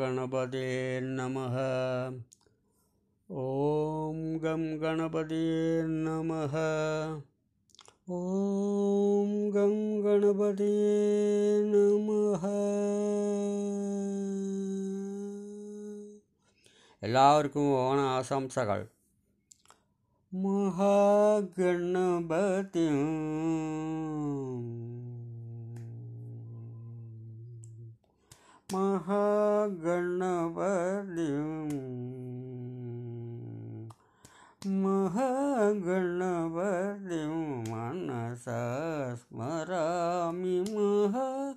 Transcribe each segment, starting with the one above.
गणपते नमः ॐ गं गणपते नमः ॐ गं गणपते नमः എല്ലാവർക്കും ഓണ ആശംസകൾ മഹാഗണപതി महागणवदिम् महागणवदिं मनसा स्मरामि महागणपतिं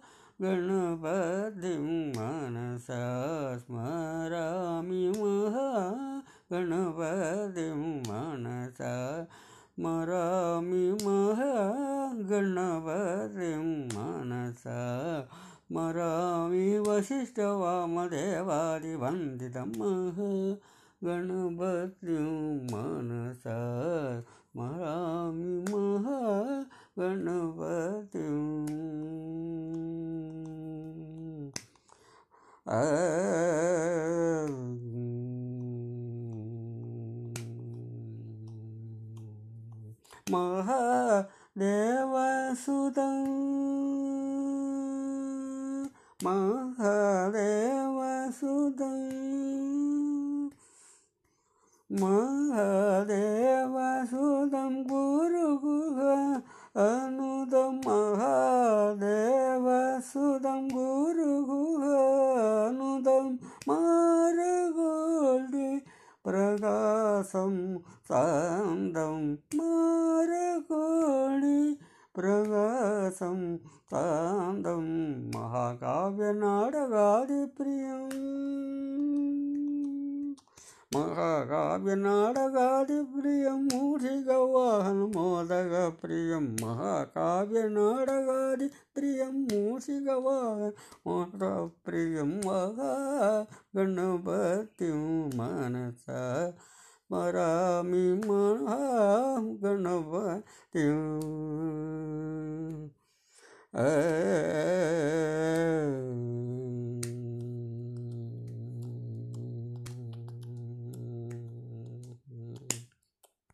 मनसा स्मरामि महागणपतिं मनसा स्मरामि महागणपतिं मनसा स्मरामि वसिष्ठवामदेवादिवन्दितं मह गणपतिं मनसा स्मरामि मह। மகாதேவசுதம். மகாதேவசுதம் குரு குஹ அனுதம். மகாதேவசுதம் குரு குஹ அனுதம். மாறுகோல்டி பிரகாசம் சாந்தம். மாறுகோடி பிரகா ரசம் தாந்தம். மகாகாவிய நாடகாதி பிரியம். மகாகாவிய நாடகாதி பிரியம். மூஷிக வாகன மோதக பிரியம். மகாகாவிய நாடகாதி பிரியம். மூஷிக வாகன மோத பிரியம். மகா கணபதி மனசா மராமி மகா கணபதி 哎哎哎哎哎